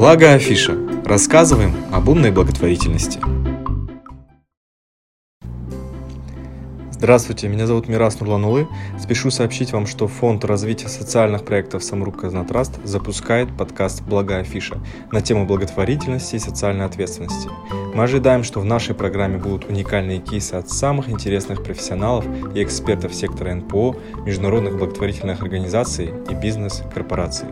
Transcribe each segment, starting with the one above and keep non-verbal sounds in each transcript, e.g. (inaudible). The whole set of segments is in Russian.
Благо афиша. Рассказываем об умной благотворительности. Здравствуйте, меня зовут Мирас Нурланулы. Спешу сообщить вам, что Фонд развития социальных проектов Самрук Казнатраст запускает подкаст «Благо афиша» на тему благотворительности и социальной ответственности. Мы ожидаем, что в нашей программе будут уникальные кейсы от самых интересных профессионалов и экспертов сектора НПО, международных благотворительных организаций и бизнес-корпораций.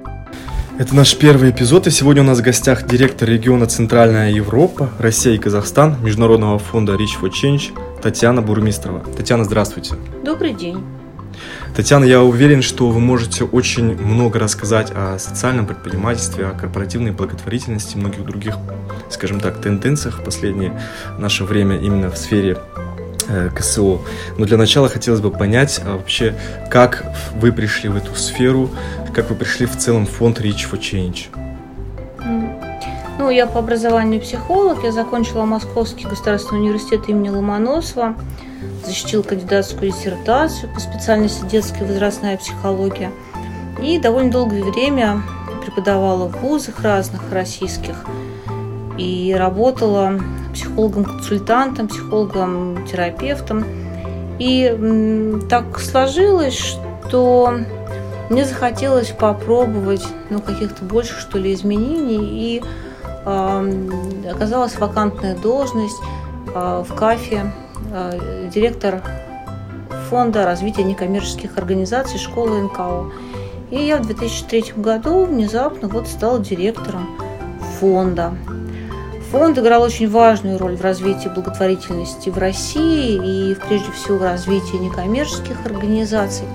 Это наш первый эпизод, и сегодня у нас в гостях директор региона Центральная Европа, Россия и Казахстан Международного фонда Reach for Change Татьяна Бурмистрова. Татьяна, здравствуйте. Добрый день. Татьяна, я уверен, что вы можете очень много рассказать о социальном предпринимательстве, о корпоративной благотворительности и многих других, скажем так, тенденциях в последнее наше время именно в сфере КСО. Но для начала хотелось бы понять а вообще, как вы пришли в эту сферу, как вы пришли в целом в фонд Reach for Change. Ну, я по образованию психолог, я закончила Московский государственный университет имени Ломоносова, защитила кандидатскую диссертацию по специальности детская возрастная психология. И довольно долгое время преподавала в вузах разных российских и работала психологом-консультантом, психологом-терапевтом. И так сложилось, что мне захотелось попробовать ну, каких-то больше, что ли, изменений. И оказалась вакантная должность а, в КАФе, а, директор фонда развития некоммерческих организаций школы НКО. И я в 2003 году внезапно вот стала директором фонда. Фонд играл очень важную роль в развитии благотворительности в России и прежде всего в развитии некоммерческих организаций.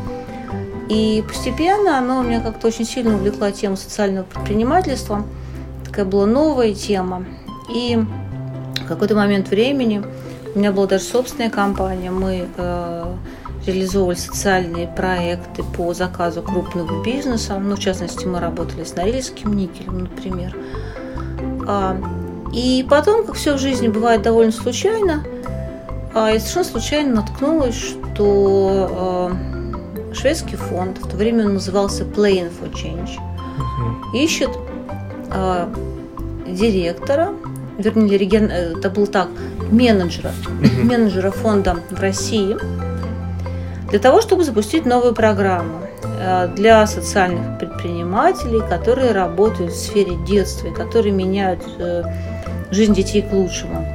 И постепенно оно меня как-то очень сильно увлекла тема социального предпринимательства – такая была новая тема. И в какой-то момент времени у меня была даже собственная компания. Мы э, реализовывали социальные проекты по заказу крупного бизнеса. Ну, в частности, мы работали с Норильским никелем, например. А, и потом, как все в жизни бывает довольно случайно, а, я совершенно случайно наткнулась, что э, шведский фонд, в то время он назывался Playing for Change, ищет э, директора, вернее, реген, э, это был так, менеджера, менеджера фонда в России, для того, чтобы запустить новую программу э, для социальных предпринимателей, которые работают в сфере детства и которые меняют э, жизнь детей к лучшему.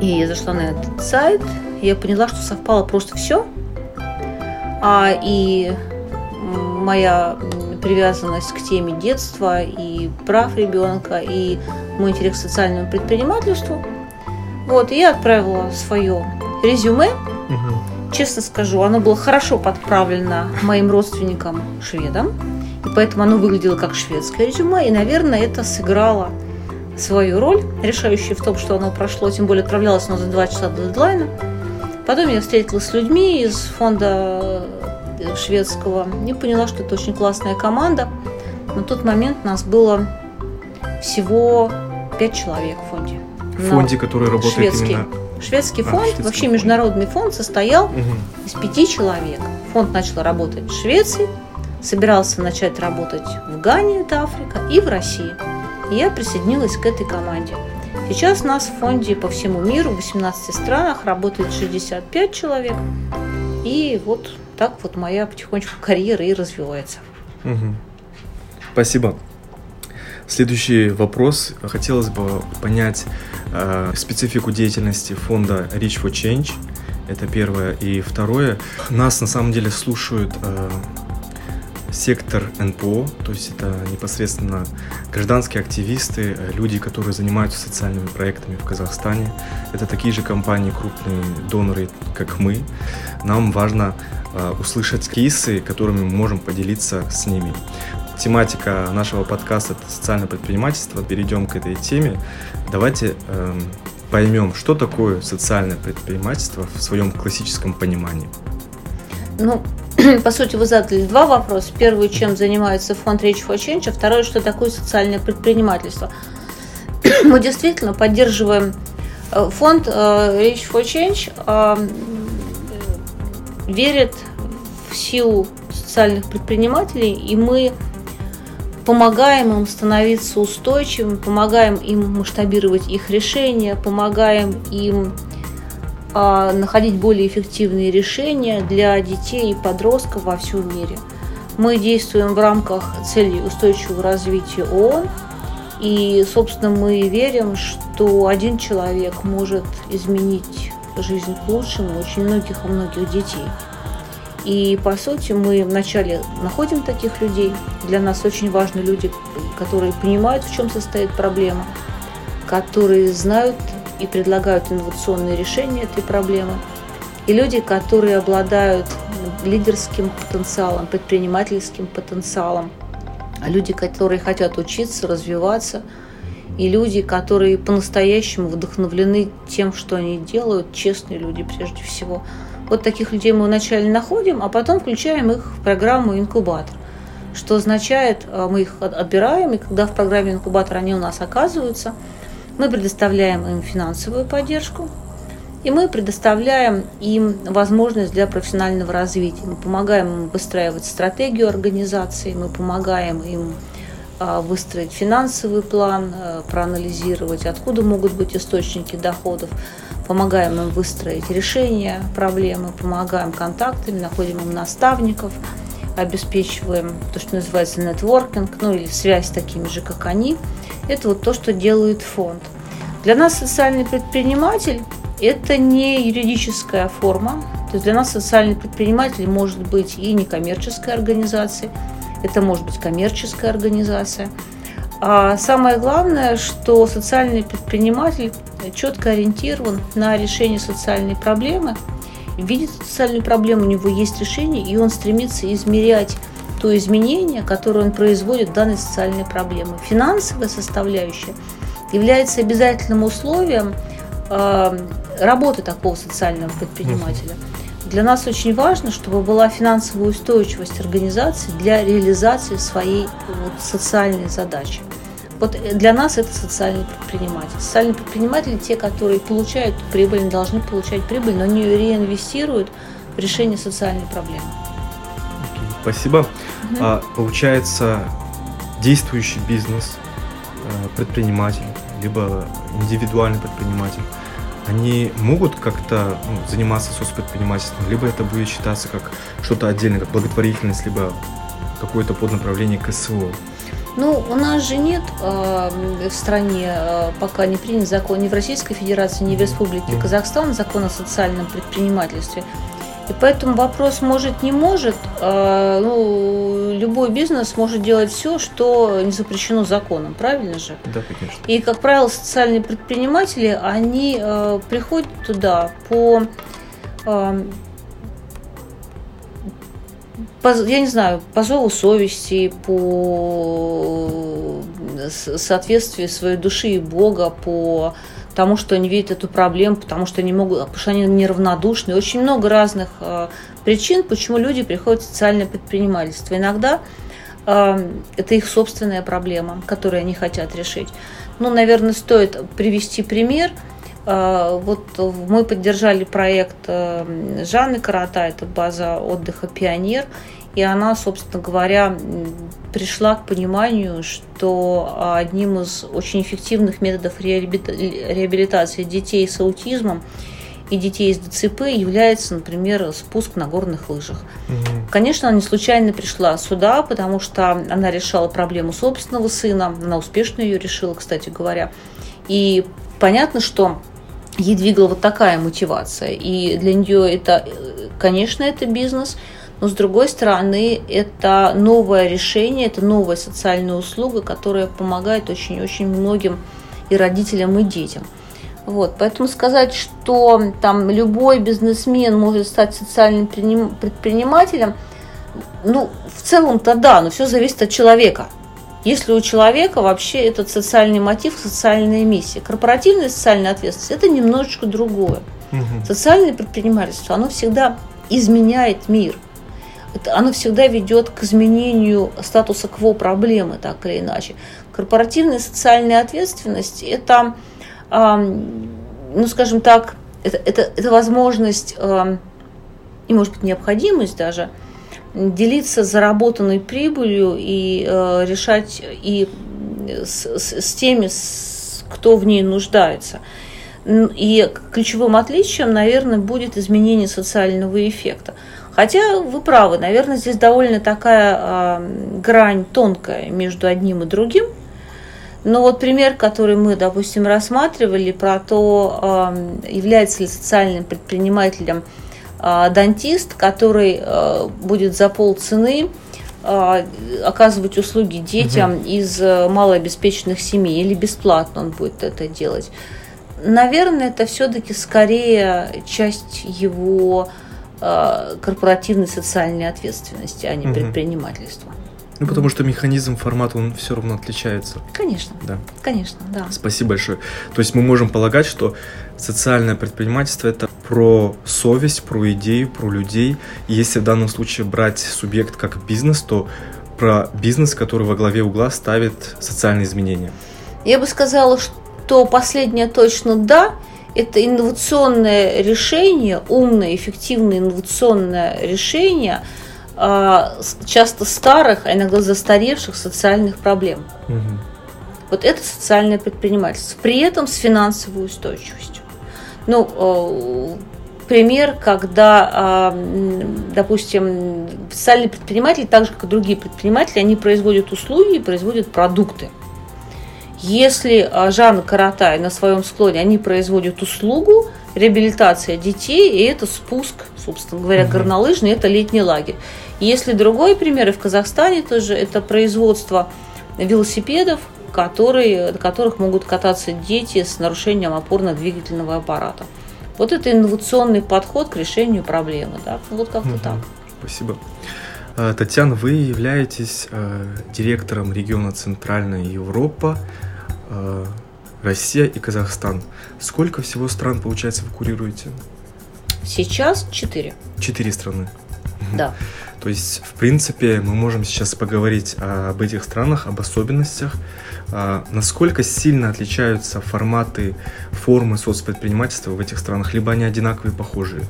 И я зашла на этот сайт, и я поняла, что совпало просто все. А, и моя привязанность к теме детства и прав ребенка, и мой интерес к социальному предпринимательству. Вот, и я отправила свое резюме. Угу. Честно скажу, оно было хорошо подправлено моим родственникам шведам, и поэтому оно выглядело как шведское резюме, и, наверное, это сыграло свою роль, решающую в том, что оно прошло, тем более отправлялось оно за два часа до дедлайна. Потом я встретилась с людьми из фонда шведского и поняла, что это очень классная команда. На тот момент нас было всего пять человек в фонде. В фонде, который работает шведский. именно... Шведский а, фонд, шведский вообще фонд. международный фонд, состоял угу. из пяти человек. Фонд начал работать в Швеции, собирался начать работать в Гане, это Африка, и в России. И я присоединилась к этой команде. Сейчас нас в фонде по всему миру, в 18 странах, работает 65 человек. И вот так вот моя потихонечку карьера и развивается. Угу. Спасибо. Следующий вопрос. Хотелось бы понять э, специфику деятельности фонда Reach for Change. Это первое. И второе. Нас на самом деле слушают э, сектор НПО, то есть это непосредственно гражданские активисты, э, люди, которые занимаются социальными проектами в Казахстане. Это такие же компании, крупные доноры, как мы. Нам важно э, услышать кейсы, которыми мы можем поделиться с ними. Тематика нашего подкаста – это социальное предпринимательство. Перейдем к этой теме. Давайте э, поймем, что такое социальное предпринимательство в своем классическом понимании. Ну, по сути, вы задали два вопроса. Первый, чем занимается фонд Reach for Change, а второй, что такое социальное предпринимательство. (coughs) Мы действительно поддерживаем э, фонд Reach for Change, верит в силу социальных предпринимателей, и мы помогаем им становиться устойчивыми, помогаем им масштабировать их решения, помогаем им находить более эффективные решения для детей и подростков во всем мире. Мы действуем в рамках целей устойчивого развития ООН, и, собственно, мы верим, что один человек может изменить жизнь к лучшему очень многих и многих детей. И, по сути, мы вначале находим таких людей. Для нас очень важны люди, которые понимают, в чем состоит проблема, которые знают и предлагают инновационные решения этой проблемы. И люди, которые обладают лидерским потенциалом, предпринимательским потенциалом, а люди, которые хотят учиться, развиваться, и люди, которые по-настоящему вдохновлены тем, что они делают, честные люди прежде всего. Вот таких людей мы вначале находим, а потом включаем их в программу инкубатор что означает, э, мы их отбираем, и когда в программе инкубатора они у нас оказываются – мы предоставляем им финансовую поддержку, и мы предоставляем им возможность для профессионального развития. Мы помогаем им выстраивать стратегию организации, мы помогаем им а, выстроить финансовый план, а, проанализировать, откуда могут быть источники доходов, помогаем им выстроить решение проблемы, помогаем контактами, находим им наставников, обеспечиваем то, что называется нетворкинг, ну или связь с такими же, как они – это вот то, что делает фонд. Для нас социальный предприниматель – это не юридическая форма. То есть для нас социальный предприниматель может быть и некоммерческой организацией, это может быть коммерческая организация. А самое главное, что социальный предприниматель четко ориентирован на решение социальной проблемы, видит социальную проблему, у него есть решение, и он стремится измерять то изменение, которое он производит в данной социальной проблеме. Финансовая составляющая является обязательным условием э, работы такого социального предпринимателя. Для нас очень важно, чтобы была финансовая устойчивость организации для реализации своей вот, социальной задачи. Вот для нас это социальный предприниматель. Социальные предприниматели те, которые получают прибыль, должны получать прибыль, но не реинвестируют в решение социальной проблемы. Спасибо. Угу. А, получается, действующий бизнес, э, предприниматель, либо индивидуальный предприниматель, они могут как-то ну, заниматься соцпредпринимательством, либо это будет считаться как что-то отдельное, как благотворительность, либо какое-то поднаправление к СВО. Ну, у нас же нет э, в стране, э, пока не принят закон ни в Российской Федерации, ни в Республике Казахстан закон о социальном предпринимательстве. И поэтому вопрос может, не может. А, ну, любой бизнес может делать все, что не запрещено законом, правильно же? Да, конечно. И, как правило, социальные предприниматели, они э, приходят туда по, э, по, я не знаю, по зову совести, по соответствию своей души и Бога, по потому что они видят эту проблему, потому что они могут, потому что они неравнодушны. Очень много разных э, причин, почему люди приходят в социальное предпринимательство. Иногда э, это их собственная проблема, которую они хотят решить. Ну, наверное, стоит привести пример. Э, вот мы поддержали проект Жанны Карата, это база отдыха «Пионер», и она, собственно говоря, пришла к пониманию, что одним из очень эффективных методов реабилитации детей с аутизмом и детей с ДЦП является, например, спуск на горных лыжах. Угу. Конечно, она не случайно пришла сюда, потому что она решала проблему собственного сына, она успешно ее решила, кстати говоря. И понятно, что ей двигала вот такая мотивация. И для нее это, конечно, это бизнес – но с другой стороны, это новое решение, это новая социальная услуга, которая помогает очень-очень многим и родителям, и детям. Вот, поэтому сказать, что там любой бизнесмен может стать социальным предпринимателем, ну, в целом-то да, но все зависит от человека. Если у человека вообще этот социальный мотив, социальная миссия. Корпоративная социальная ответственность – это немножечко другое. Угу. Социальное предпринимательство, оно всегда изменяет мир – это, оно всегда ведет к изменению статуса кво проблемы, так или иначе. Корпоративная социальная ответственность – это, ну, скажем так, это, это, это возможность и, может быть, необходимость даже делиться заработанной прибылью и э, решать и с, с, с теми, с, кто в ней нуждается. И ключевым отличием, наверное, будет изменение социального эффекта. Хотя вы правы, наверное, здесь довольно такая э, грань тонкая между одним и другим. Но вот пример, который мы, допустим, рассматривали про то, э, является ли социальным предпринимателем э, дантист, который э, будет за полцены э, оказывать услуги детям угу. из малообеспеченных семей или бесплатно он будет это делать. Наверное, это все-таки скорее часть его Э, корпоративной социальной ответственности, а не угу. предпринимательства. Ну, потому что механизм, формат, он все равно отличается. Конечно. Да. Конечно, да. Спасибо большое. То есть мы можем полагать, что социальное предпринимательство это про совесть, про идею, про людей. И если в данном случае брать субъект как бизнес, то про бизнес, который во главе угла ставит социальные изменения. Я бы сказала, что последнее точно да, это инновационное решение, умное, эффективное инновационное решение а, часто старых, а иногда застаревших социальных проблем. Угу. Вот это социальное предпринимательство. При этом с финансовой устойчивостью. Ну, а, пример, когда, а, допустим, социальные предприниматели, так же как и другие предприниматели, они производят услуги, производят продукты. Если а, Жанна Каратай на своем склоне, они производят услугу, реабилитация детей, и это спуск, собственно говоря, угу. горнолыжный, это летний лагерь. Если другой пример, и в Казахстане тоже, это производство велосипедов, которые, на которых могут кататься дети с нарушением опорно-двигательного аппарата. Вот это инновационный подход к решению проблемы. Да? Вот как-то угу. так. Спасибо. А, Татьяна, вы являетесь э, директором региона Центральная Европа Э, Россия и Казахстан. Сколько всего стран, получается, вы курируете? Сейчас четыре. Четыре страны. Да. То есть, в принципе, мы можем сейчас поговорить об этих странах, об особенностях, а, насколько сильно отличаются форматы, формы соцпредпринимательства в этих странах, либо они одинаковые, похожие?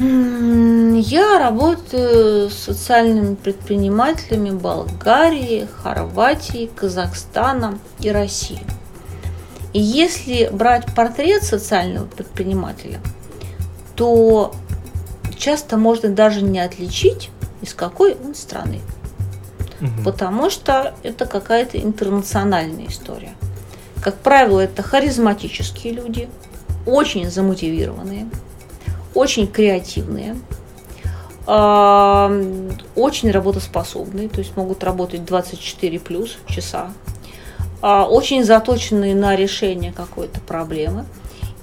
Я работаю с социальными предпринимателями Болгарии, Хорватии, Казахстана и России. И если брать портрет социального предпринимателя, то часто можно даже не отличить, из какой он страны. Угу. Потому что это какая-то интернациональная история. Как правило, это харизматические люди, очень замотивированные, очень креативные, очень работоспособные, то есть могут работать 24 плюс часа, а, очень заточенные на решение какой-то проблемы.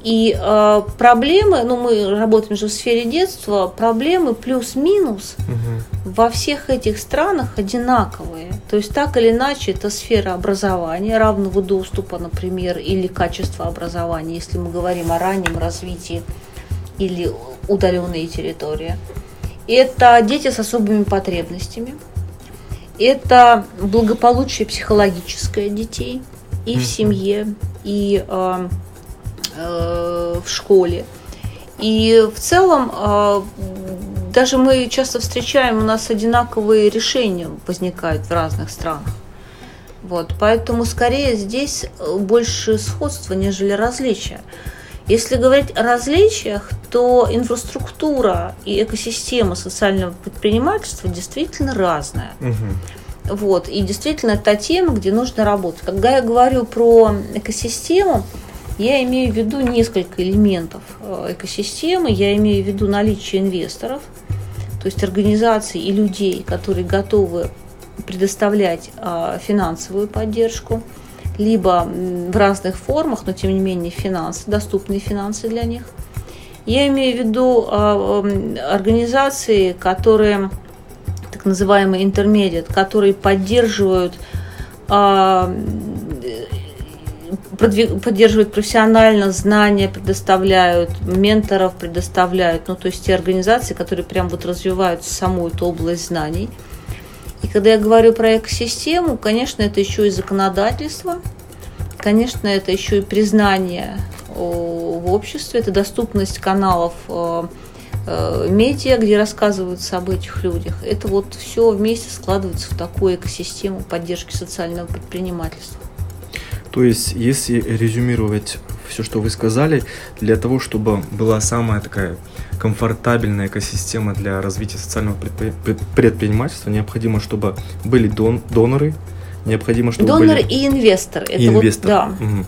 И э, проблемы, ну мы работаем же в сфере детства, проблемы плюс-минус угу. во всех этих странах одинаковые. То есть так или иначе это сфера образования, равного доступа, например, или качества образования, если мы говорим о раннем развитии или удаленные территории. Это дети с особыми потребностями. Это благополучие психологическое детей и в семье, и э, э, в школе. И в целом э, даже мы часто встречаем, у нас одинаковые решения возникают в разных странах. Вот, поэтому скорее здесь больше сходства, нежели различия. Если говорить о различиях, то инфраструктура и экосистема социального предпринимательства действительно разная. Угу. Вот, и действительно это та тема, где нужно работать. Когда я говорю про экосистему, я имею в виду несколько элементов э, экосистемы. Я имею в виду наличие инвесторов, то есть организаций и людей, которые готовы предоставлять а, финансовую поддержку – либо в разных формах, но тем не менее финансы, доступные финансы для них. Я имею в виду а, организации, которые, так называемые интермедиат, которые поддерживают а, поддерживают профессионально знания, предоставляют менторов, предоставляют, ну то есть те организации, которые прям вот развивают саму эту область знаний – и когда я говорю про экосистему, конечно, это еще и законодательство, конечно, это еще и признание в обществе, это доступность каналов э, э, медиа, где рассказываются об этих людях. Это вот все вместе складывается в такую экосистему поддержки социального предпринимательства. То есть, если резюмировать все, что вы сказали, для того, чтобы была самая такая комфортабельная экосистема для развития социального предпринимательства, необходимо, чтобы были дон доноры, необходимо, чтобы Донор были... и инвестор. И Это инвестор. Вот, да. Угу.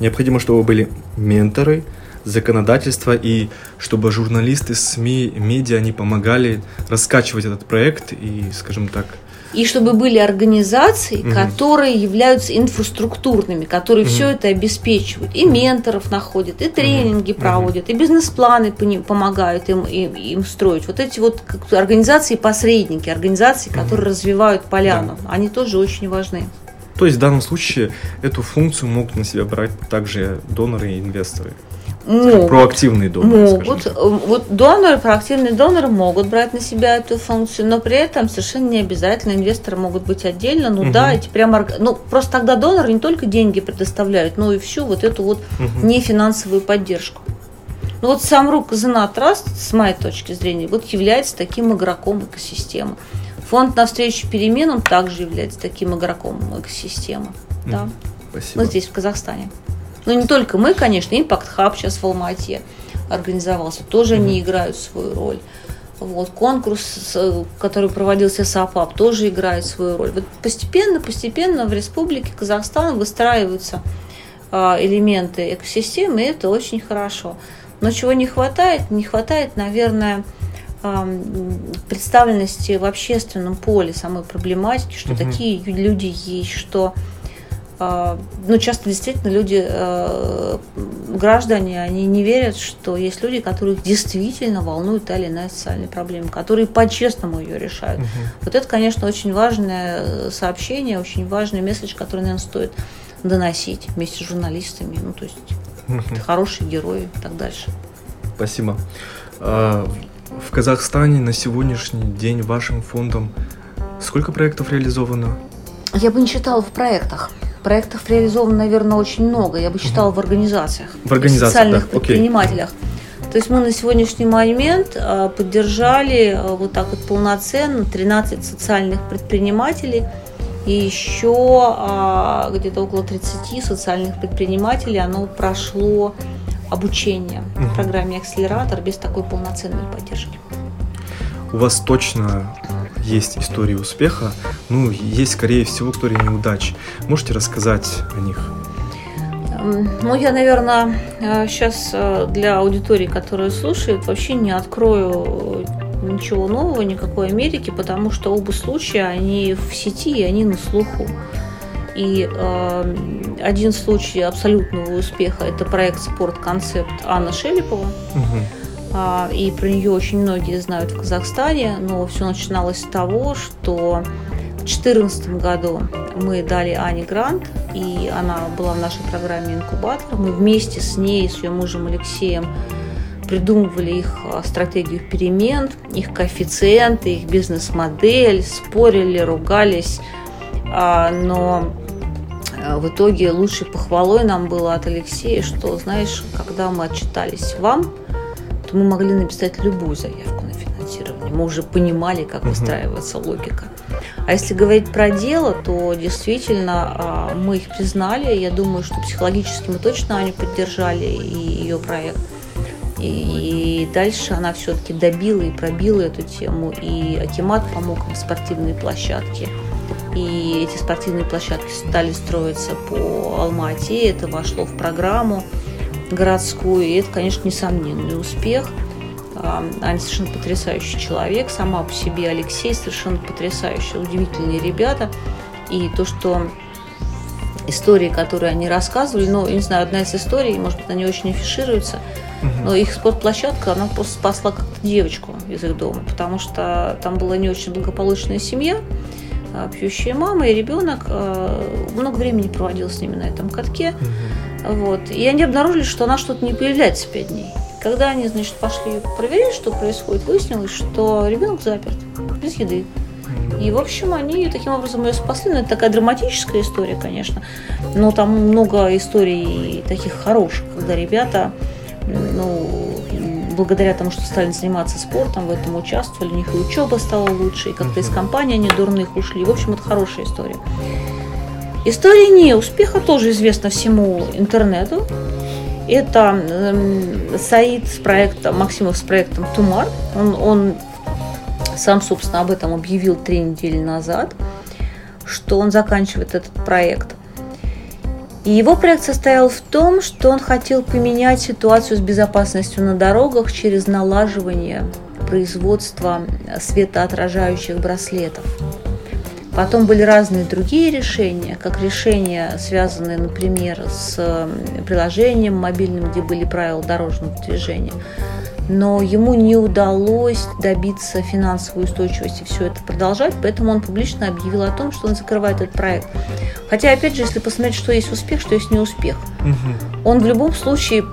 Необходимо, чтобы были менторы, законодательство и чтобы журналисты, СМИ, медиа, они помогали раскачивать этот проект и, скажем так, и чтобы были организации, угу. которые являются инфраструктурными, которые угу. все это обеспечивают, и менторов находят, и тренинги угу. проводят, и бизнес-планы помогают им, им, им строить. Вот эти вот организации-посредники, организации, которые развивают поляну, да. они тоже очень важны. То есть в данном случае эту функцию могут на себя брать также доноры и инвесторы. Могут, проактивные доноры. Могут. Вот доноры, проактивные доноры могут брать на себя эту функцию, но при этом совершенно не обязательно инвесторы могут быть отдельно. Ну угу. да, эти прямо, ну просто тогда доноры не только деньги предоставляют, но и всю вот эту вот угу. нефинансовую поддержку. Ну вот сам Рук Зена Траст, с моей точки зрения, вот является таким игроком экосистемы. Фонд навстречу переменам также является таким игроком экосистемы. Да. Спасибо. Вот здесь, в Казахстане. Ну, не только мы, конечно, Impact Hub сейчас в Алмате организовался, тоже они играют свою роль. Вот, конкурс, который проводился с АПАП, тоже играет свою роль. Вот постепенно, постепенно в Республике Казахстан выстраиваются а, элементы экосистемы, и это очень хорошо. Но чего не хватает? Не хватает, наверное, представленности в общественном поле самой проблематики, что угу. такие люди есть, что ну, часто действительно люди, э, граждане, они не верят, что есть люди, которых действительно волнует та или иная социальная проблема, которые по-честному ее решают. Угу. Вот это, конечно, очень важное сообщение, очень важный месседж, который, наверное, стоит доносить вместе с журналистами. Ну, то есть, угу. хорошие герои и так дальше. Спасибо. А, в Казахстане на сегодняшний день вашим фондом сколько проектов реализовано? Я бы не считала в проектах. Проектов реализовано, наверное, очень много. Я бы считала в организациях. В организациях, в социальных да. предпринимателях. То есть мы на сегодняшний момент а, поддержали а, вот так вот полноценно 13 социальных предпринимателей и еще а, где-то около 30 социальных предпринимателей оно прошло обучение в программе «Акселератор» без такой полноценной поддержки. У вас точно есть истории успеха, ну, есть, скорее всего, истории неудач. Можете рассказать о них? Эм, ну, я, наверное, сейчас э, э, для аудитории, которая слушает, вообще не открою ничего нового, никакой Америки, потому что оба случая, они в сети, и они на слуху. И э, один случай абсолютного успеха – это проект «Спорт-концепт» Анна Шелепова. Угу и про нее очень многие знают в Казахстане, но все начиналось с того, что в 2014 году мы дали Ане грант, и она была в нашей программе «Инкубатор». Мы вместе с ней, с ее мужем Алексеем, придумывали их а, стратегию перемен, их коэффициенты, их бизнес-модель, спорили, ругались, а, но в итоге лучшей похвалой нам было от Алексея, что, знаешь, когда мы отчитались вам, то мы могли написать любую заявку на финансирование. Мы уже понимали, как выстраивается логика. А если говорить про дело, то действительно а, мы их признали. Я думаю, что психологически мы точно Аню поддержали и ее проект. И дальше она все-таки добила и пробила эту тему. И Акимат помог им спортивные площадки. И эти спортивные площадки стали строиться по Алмате. Это вошло в программу городскую. И это, конечно, несомненный успех. Аня совершенно потрясающий человек, сама по себе Алексей совершенно потрясающий, удивительные ребята. И то, что истории, которые они рассказывали, ну, я не знаю, одна из историй, может быть, они очень афишируются, но их спортплощадка, она просто спасла как-то девочку из их дома, потому что там была не очень благополучная семья, а, пьющая мама и ребенок а, много времени проводил с ними на этом катке. Вот. И они обнаружили, что она что-то не появляется пять дней. Когда они, значит, пошли проверить, что происходит, выяснилось, что ребенок заперт, без еды. И, в общем, они таким образом ее спасли. Ну, это такая драматическая история, конечно. Но там много историй таких хороших, когда ребята ну, благодаря тому, что стали заниматься спортом, в этом участвовали, у них и учеба стала лучше, и как-то из компании они дурных ушли. В общем, это хорошая история. История неуспеха тоже известна всему интернету. Это э, Саид с проектом, Максимов с проектом Тумар. Он, он сам, собственно, об этом объявил три недели назад, что он заканчивает этот проект. И его проект состоял в том, что он хотел поменять ситуацию с безопасностью на дорогах через налаживание производства светоотражающих браслетов. Потом были разные другие решения, как решения, связанные, например, с приложением мобильным, где были правила дорожного движения но ему не удалось добиться финансовой устойчивости все это продолжать, поэтому он публично объявил о том, что он закрывает этот проект. Хотя, опять же, если посмотреть, что есть успех, что есть неуспех, угу. он в любом случае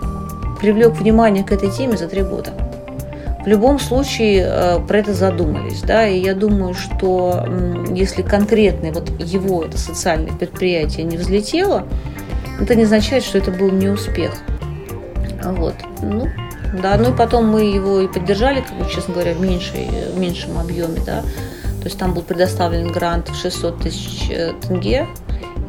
привлек внимание к этой теме за три года. В любом случае э, про это задумались, да, и я думаю, что если конкретно вот его это социальное предприятие не взлетело, это не означает, что это был неуспех. Вот. Ну, да, ну и потом мы его и поддержали, как бы, честно говоря, в, меньшей, в меньшем объеме, да. То есть там был предоставлен грант в 600 тысяч э, тенге,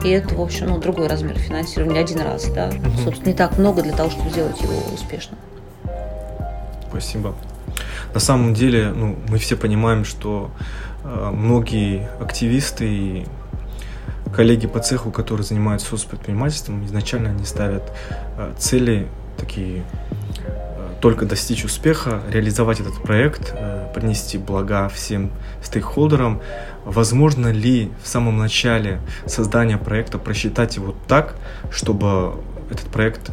и это, в общем, ну, другой размер финансирования, один раз, да. Угу. Собственно, не так много для того, чтобы сделать его успешным. Спасибо. На самом деле, ну, мы все понимаем, что э, многие активисты и коллеги по цеху, которые занимаются соцпредпринимательством, изначально они ставят э, цели такие только достичь успеха, реализовать этот проект, э, принести блага всем стейкхолдерам, возможно ли в самом начале создания проекта просчитать его так, чтобы этот проект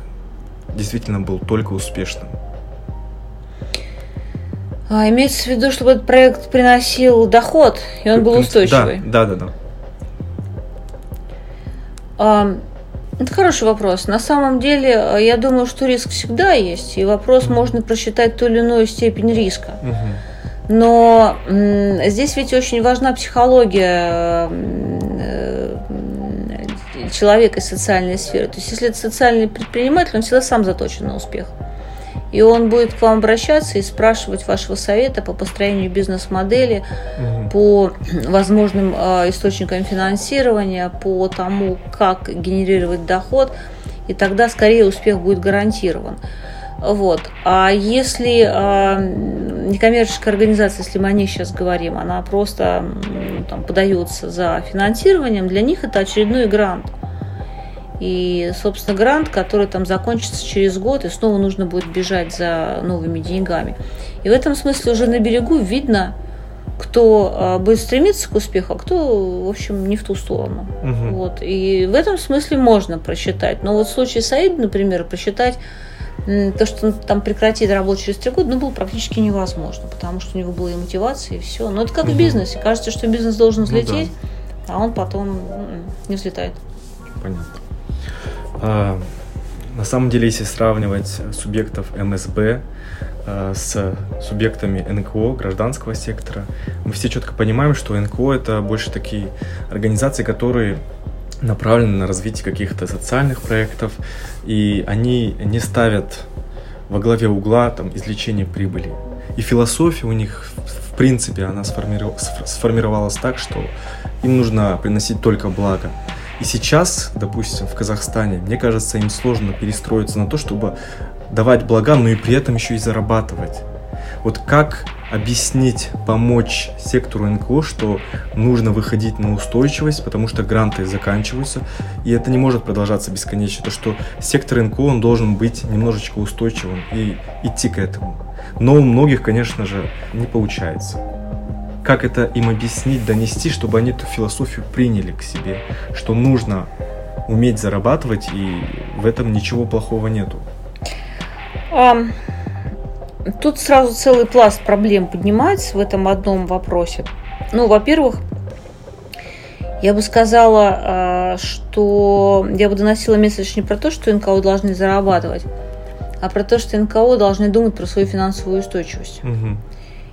действительно был только успешным? А, имеется в виду, чтобы этот проект приносил доход, и он был устойчивый? Да, да, да. да. А, это хороший вопрос. На самом деле, э, я думаю, что риск всегда есть, и вопрос можно просчитать ту или иную степень риска. Но здесь ведь очень важна психология э, человека из социальной сферы. То есть, если это социальный предприниматель, он всегда сам заточен на успех. И он будет к вам обращаться и спрашивать вашего совета по построению бизнес-модели, угу. по (clears throat) возможным э, источникам финансирования, по тому, как генерировать доход, и тогда скорее успех будет гарантирован. Вот. А если э, некоммерческая организация, если мы о ней сейчас говорим, она просто там, подается за финансированием, для них это очередной грант. И, собственно, грант, который там закончится через год, и снова нужно будет бежать за новыми деньгами. И в этом смысле уже на берегу видно, кто а, будет стремиться к успеху, а кто, в общем, не в ту сторону. Угу. Вот. И в этом смысле можно просчитать. Но вот в случае Саида, например, просчитать то, что он там прекратит работу через три года, ну, было практически невозможно, потому что у него была и мотивация, и все. Но это как угу. в бизнесе. Кажется, что бизнес должен взлететь, ну, да. а он потом м-м, не взлетает. Понятно. А, на самом деле, если сравнивать субъектов МСБ а, с субъектами НКО, гражданского сектора, мы все четко понимаем, что НКО это больше такие организации, которые направлены на развитие каких-то социальных проектов, и они не ставят во главе угла там, извлечение прибыли. И философия у них, в принципе, она сформировалась так, что им нужно приносить только благо. И сейчас, допустим, в Казахстане, мне кажется, им сложно перестроиться на то, чтобы давать блага, но и при этом еще и зарабатывать. Вот как объяснить, помочь сектору НКО, что нужно выходить на устойчивость, потому что гранты заканчиваются, и это не может продолжаться бесконечно. То, что сектор НКО, он должен быть немножечко устойчивым и идти к этому. Но у многих, конечно же, не получается как это им объяснить, донести, чтобы они эту философию приняли к себе, что нужно уметь зарабатывать, и в этом ничего плохого нету. Um, тут сразу целый пласт проблем поднимается в этом одном вопросе. Ну, во-первых, я бы сказала, а, что я бы доносила месседж не про то, что НКО должны зарабатывать, а про то, что НКО должны думать про свою финансовую устойчивость. Угу.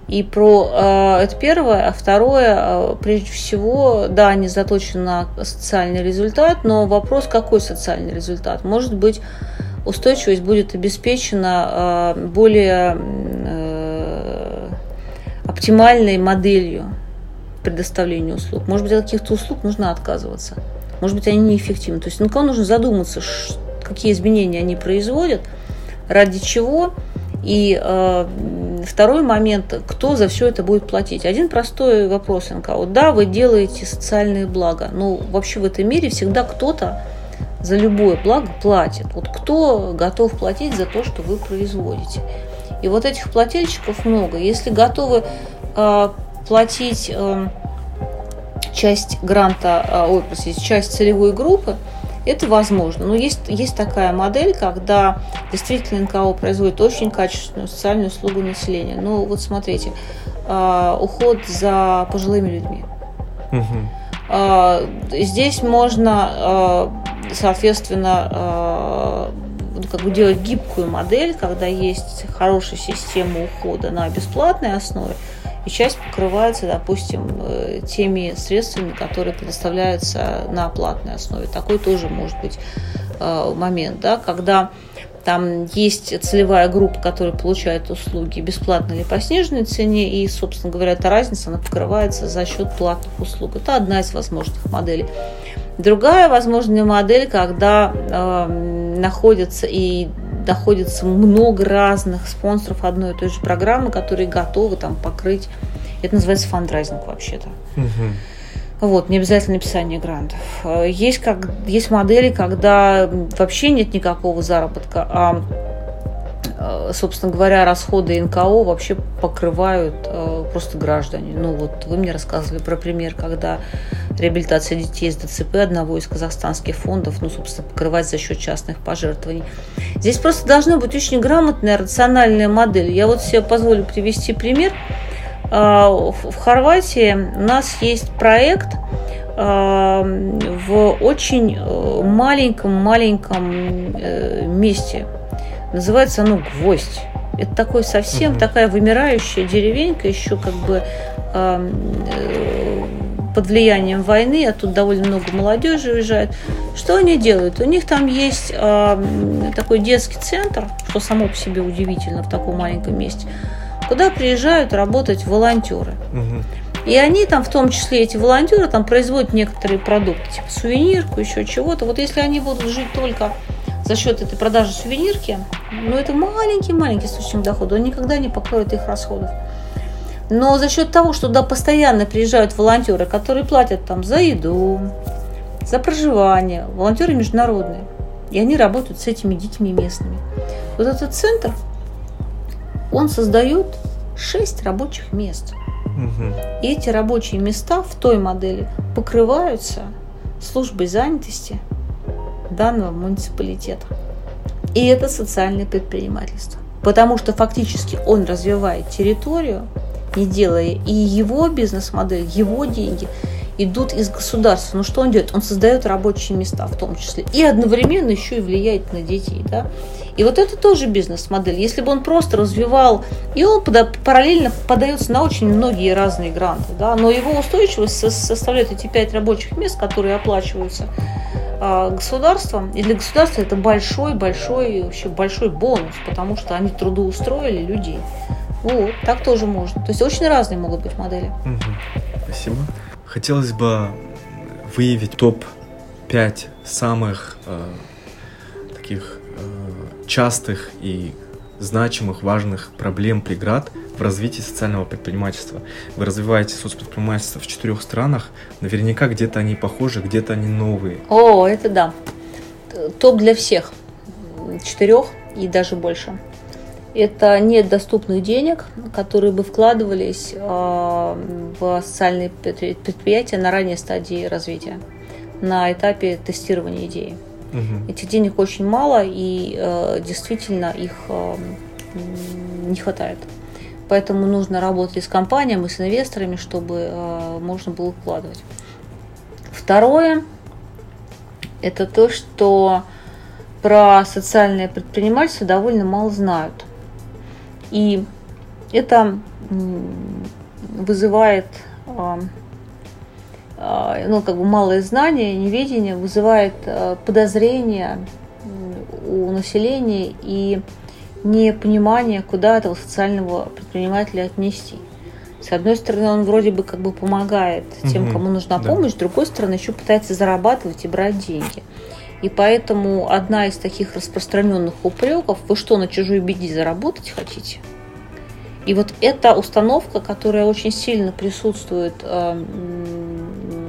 И про э, это первое, а второе, э, прежде всего, да, они заточены на социальный результат, но вопрос, какой социальный результат? Может быть, устойчивость будет обеспечена более оптимальной моделью предоставления услуг. Может быть, от каких-то услуг нужно отказываться. Может быть, они неэффективны. То есть на кого нужно задуматься, какие изменения они производят, ради чего. И э, второй момент, кто за все это будет платить. Один простой вопрос НКО. Да, вы делаете социальные блага, но вообще в этом мире всегда кто-то за любое благо платит. Вот кто готов платить за то, что вы производите. И вот этих плательщиков много. Если готовы э, платить э, часть гранта, э, ой, простите, часть целевой группы, это возможно. Но есть, есть такая модель, когда действительно НКО производит очень качественную социальную услугу населения. Ну, вот смотрите, э, уход за пожилыми людьми. Угу. Здесь можно, э, соответственно, ну, как бы делать гибкую модель, когда есть хорошая система ухода на бесплатной основе, и часть покрывается, допустим, э, теми средствами, которые предоставляются на платной основе. Такой тоже может быть э, момент, да, когда там есть целевая группа, которая получает услуги бесплатно или по сниженной цене, и, собственно говоря, эта разница она покрывается за счет платных услуг. Это одна из возможных моделей. Другая возможная модель, когда э, находится и находится много разных спонсоров одной и той же программы, которые готовы там покрыть. Это называется фандрайзинг вообще-то. Угу. Вот, не обязательно написание грантов. Есть, как, есть модели, когда вообще нет никакого заработка, а Э, собственно говоря, расходы НКО вообще покрывают э, просто граждане. Ну вот вы мне рассказывали про пример, когда реабилитация детей с ДЦП одного из казахстанских фондов, ну, собственно, покрывать за счет частных пожертвований. Здесь просто должна быть очень грамотная, рациональная модель. Я вот себе позволю привести пример. Э, в Хорватии у нас есть проект в очень маленьком-маленьком месте – Называется оно «Гвоздь». Это такой совсем угу. такая вымирающая деревенька, еще как бы э, под влиянием войны, а тут довольно много молодежи уезжает. Что они делают? У них там есть э, такой детский центр, что само по себе удивительно в таком маленьком месте, куда приезжают работать волонтеры. Угу. И они там, в том числе эти волонтеры, там производят некоторые продукты, типа сувенирку, еще чего-то. Вот если они будут жить только за счет этой продажи сувенирки, ну это маленький-маленький источник дохода, он никогда не покроет их расходов. Но за счет того, что туда постоянно приезжают волонтеры, которые платят там за еду, за проживание, волонтеры международные, и они работают с этими детьми местными. Вот этот центр, он создает 6 рабочих мест. Угу. И эти рабочие места в той модели покрываются службой занятости – данного муниципалитета. И это социальное предпринимательство. Потому что фактически он развивает территорию, не делая и его бизнес-модель, его деньги идут из государства. Но что он делает? Он создает рабочие места в том числе. И одновременно еще и влияет на детей. Да? И вот это тоже бизнес-модель. Если бы он просто развивал, и он параллельно подается на очень многие разные гранты, да, но его устойчивость составляет эти пять рабочих мест, которые оплачиваются государством, и для государства это большой-большой вообще большой бонус, потому что они трудоустроили людей. Вот, так тоже можно. То есть очень разные могут быть модели. Угу. Спасибо. Хотелось бы выявить топ-5 самых э, таких э, частых и значимых, важных проблем, преград в развитии социального предпринимательства. Вы развиваете соцпредпринимательство в четырех странах, наверняка где-то они похожи, где-то они новые. О, это да. Топ для всех. Четырех и даже больше. Это нет доступных денег, которые бы вкладывались э, в социальные предприятия на ранней стадии развития, на этапе тестирования идеи. Угу. Этих денег очень мало, и э, действительно их э, не хватает. Поэтому нужно работать с компаниями, с инвесторами, чтобы э, можно было вкладывать. Второе – это то, что про социальное предпринимательство довольно мало знают. И это вызывает э, э, ну, как бы малое знание, неведение, вызывает подозрения у населения и непонимание, куда этого социального предпринимателя отнести. С одной стороны, он вроде бы как бы помогает тем, кому нужна да. помощь, с другой стороны, еще пытается зарабатывать и брать деньги. И поэтому одна из таких распространенных упреков, вы что, на чужой беде заработать хотите? И вот эта установка, которая очень сильно присутствует э,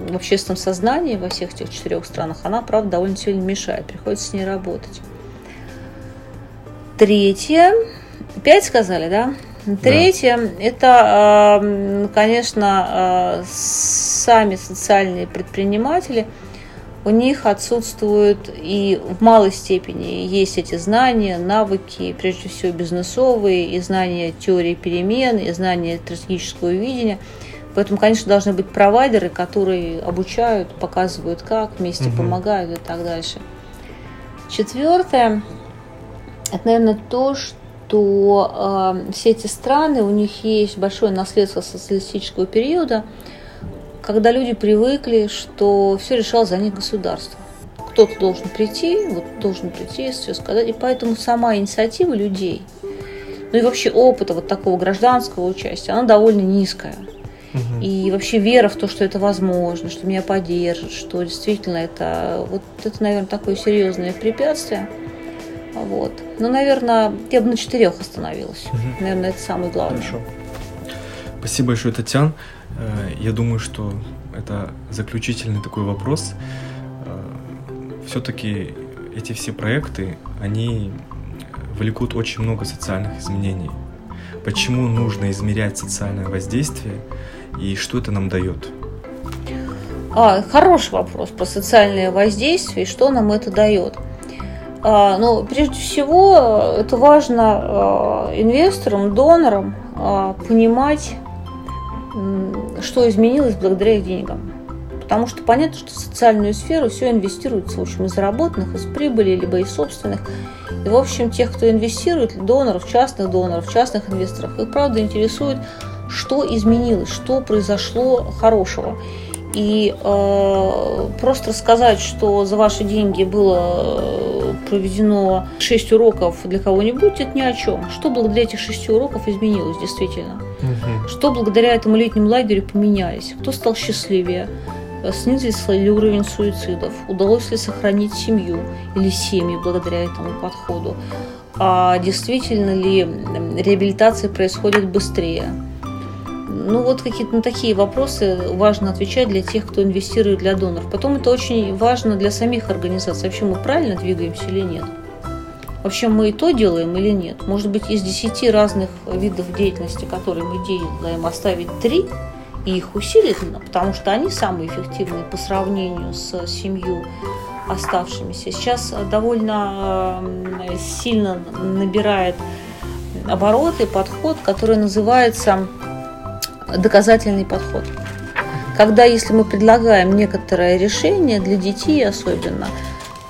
в общественном сознании во всех этих четырех странах, она, правда, довольно сильно мешает. Приходится с ней работать. Третье. Пять сказали, да? Третье, да. это, конечно, э, сами социальные предприниматели – у них отсутствуют и в малой степени есть эти знания, навыки, прежде всего бизнесовые, и знания теории перемен, и знания стратегического видения. Поэтому, конечно, должны быть провайдеры, которые обучают, показывают как, вместе угу. помогают и так дальше. Четвертое, это, наверное, то, что э, все эти страны, у них есть большое наследство социалистического периода – когда люди привыкли, что все решало за них государство. Кто-то должен прийти, вот должен прийти, все сказать. И поэтому сама инициатива людей, ну и вообще опыта вот такого гражданского участия, она довольно низкая. И вообще вера в то, что это возможно, что меня поддержат, что действительно это, вот это, наверное, такое серьезное препятствие. Вот. Ну, наверное, я бы на четырех остановилась. Угу. Наверное, это самое главное. Хорошо. Спасибо большое, Татьяна. Э, я думаю, что это заключительный такой вопрос. Э, Все-таки эти все проекты, они влекут очень много социальных изменений. Почему нужно измерять социальное воздействие и что это нам дает? А, хороший вопрос про социальное воздействие и что нам это дает. А, ну, прежде всего, это важно а, инвесторам, донорам а, понимать что изменилось благодаря их деньгам. Потому что понятно, что в социальную сферу все инвестируется, в общем, из заработанных, из прибыли, либо из собственных. И, в общем, тех, кто инвестирует, доноров, частных доноров, частных инвесторов, их правда интересует, что изменилось, что произошло хорошего. И э, просто рассказать, что за ваши деньги было э, проведено 6 уроков для кого-нибудь, это ни о чем. Что благодаря этих 6 уроков изменилось действительно? Угу. Что благодаря этому летнему лагерю поменялись? Кто стал счастливее? Снизился ли уровень суицидов? Удалось ли сохранить семью или семьи благодаря этому подходу? А действительно ли реабилитация происходит быстрее? Ну, вот какие-то на такие вопросы важно отвечать для тех, кто инвестирует для доноров. Потом это очень важно для самих организаций. Вообще мы правильно двигаемся или нет? Вообще мы и то делаем или нет? Может быть, из десяти разных видов деятельности, которые мы делаем, оставить три и их усилить, потому что они самые эффективные по сравнению с семью оставшимися. Сейчас довольно сильно набирает обороты подход, который называется доказательный подход. Когда, если мы предлагаем некоторое решение для детей особенно,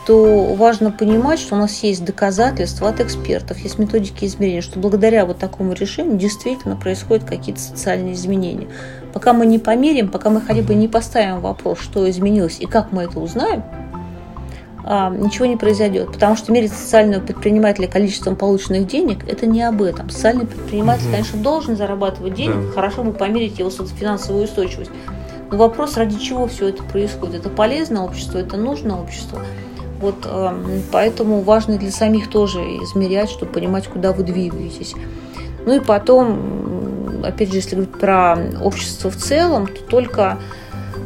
то важно понимать, что у нас есть доказательства от экспертов, есть методики измерения, что благодаря вот такому решению действительно происходят какие-то социальные изменения. Пока мы не померим, пока мы хотя бы не поставим вопрос, что изменилось и как мы это узнаем, ничего не произойдет. Потому что мерить социального предпринимателя количеством полученных денег – это не об этом. Социальный предприниматель, угу. конечно, должен зарабатывать денег, да. хорошо бы померить его финансовую устойчивость. Но вопрос, ради чего все это происходит. Это полезно обществу, это нужно обществу. Вот э, поэтому важно для самих тоже измерять, чтобы понимать, куда вы двигаетесь. Ну и потом, опять же, если говорить про общество в целом, то только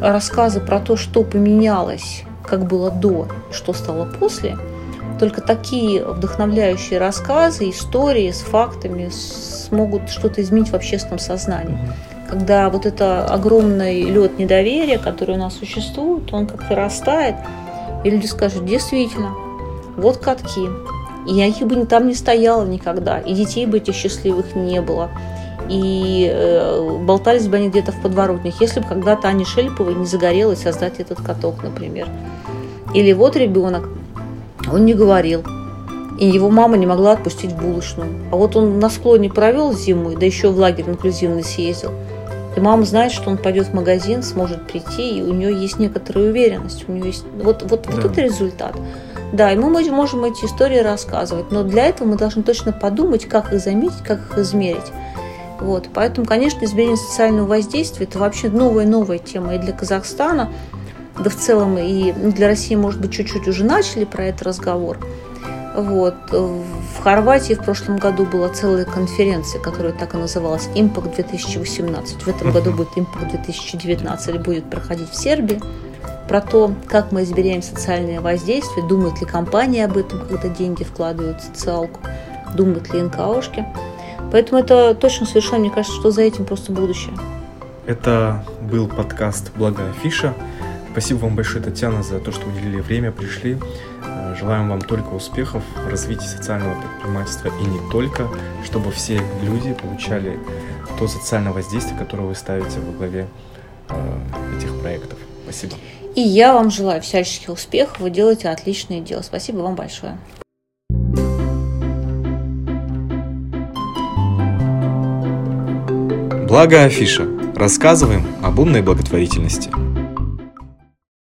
рассказы про то, что поменялось как было до, что стало после, только такие вдохновляющие рассказы, истории с фактами смогут что-то изменить в общественном сознании. Когда вот это огромный лед недоверия, который у нас существует, он как-то растает, и люди скажут, действительно, вот катки. И я их бы там не стояла никогда, и детей бы этих счастливых не было. И э, болтались бы они где-то в подворотнях, если бы когда-то Ане Шельповой не загорелось создать этот каток, например. Или вот ребенок, он не говорил, и его мама не могла отпустить в булочную. А вот он на склоне провел зиму, да еще в лагерь инклюзивный съездил. И мама знает, что он пойдет в магазин, сможет прийти, и у нее есть некоторая уверенность. У нее есть... Вот, вот, да. вот это результат. Да, и мы можем эти истории рассказывать, но для этого мы должны точно подумать, как их заметить, как их измерить. Вот. Поэтому, конечно, измерение социального воздействия – это вообще новая-новая тема и для Казахстана, да в целом и ну, для России, может быть, чуть-чуть уже начали про этот разговор. Вот. В Хорватии в прошлом году была целая конференция, которая так и называлась «Импакт 2018». В этом году будет «Импакт 2019» или будет проходить в Сербии про то, как мы измеряем социальное воздействие, думают ли компании об этом, когда деньги вкладывают в социалку, думают ли НКОшки. Поэтому это точно совершенно, мне кажется, что за этим просто будущее. Это был подкаст «Благая фиша». Спасибо вам большое, Татьяна, за то, что уделили время, пришли. Э, желаем вам только успехов в развитии социального предпринимательства и не только, чтобы все люди получали то социальное воздействие, которое вы ставите во главе э, этих проектов. Спасибо. И я вам желаю всяческих успехов. Вы делаете отличное дело. Спасибо вам большое. Благо афиша. Рассказываем об умной благотворительности.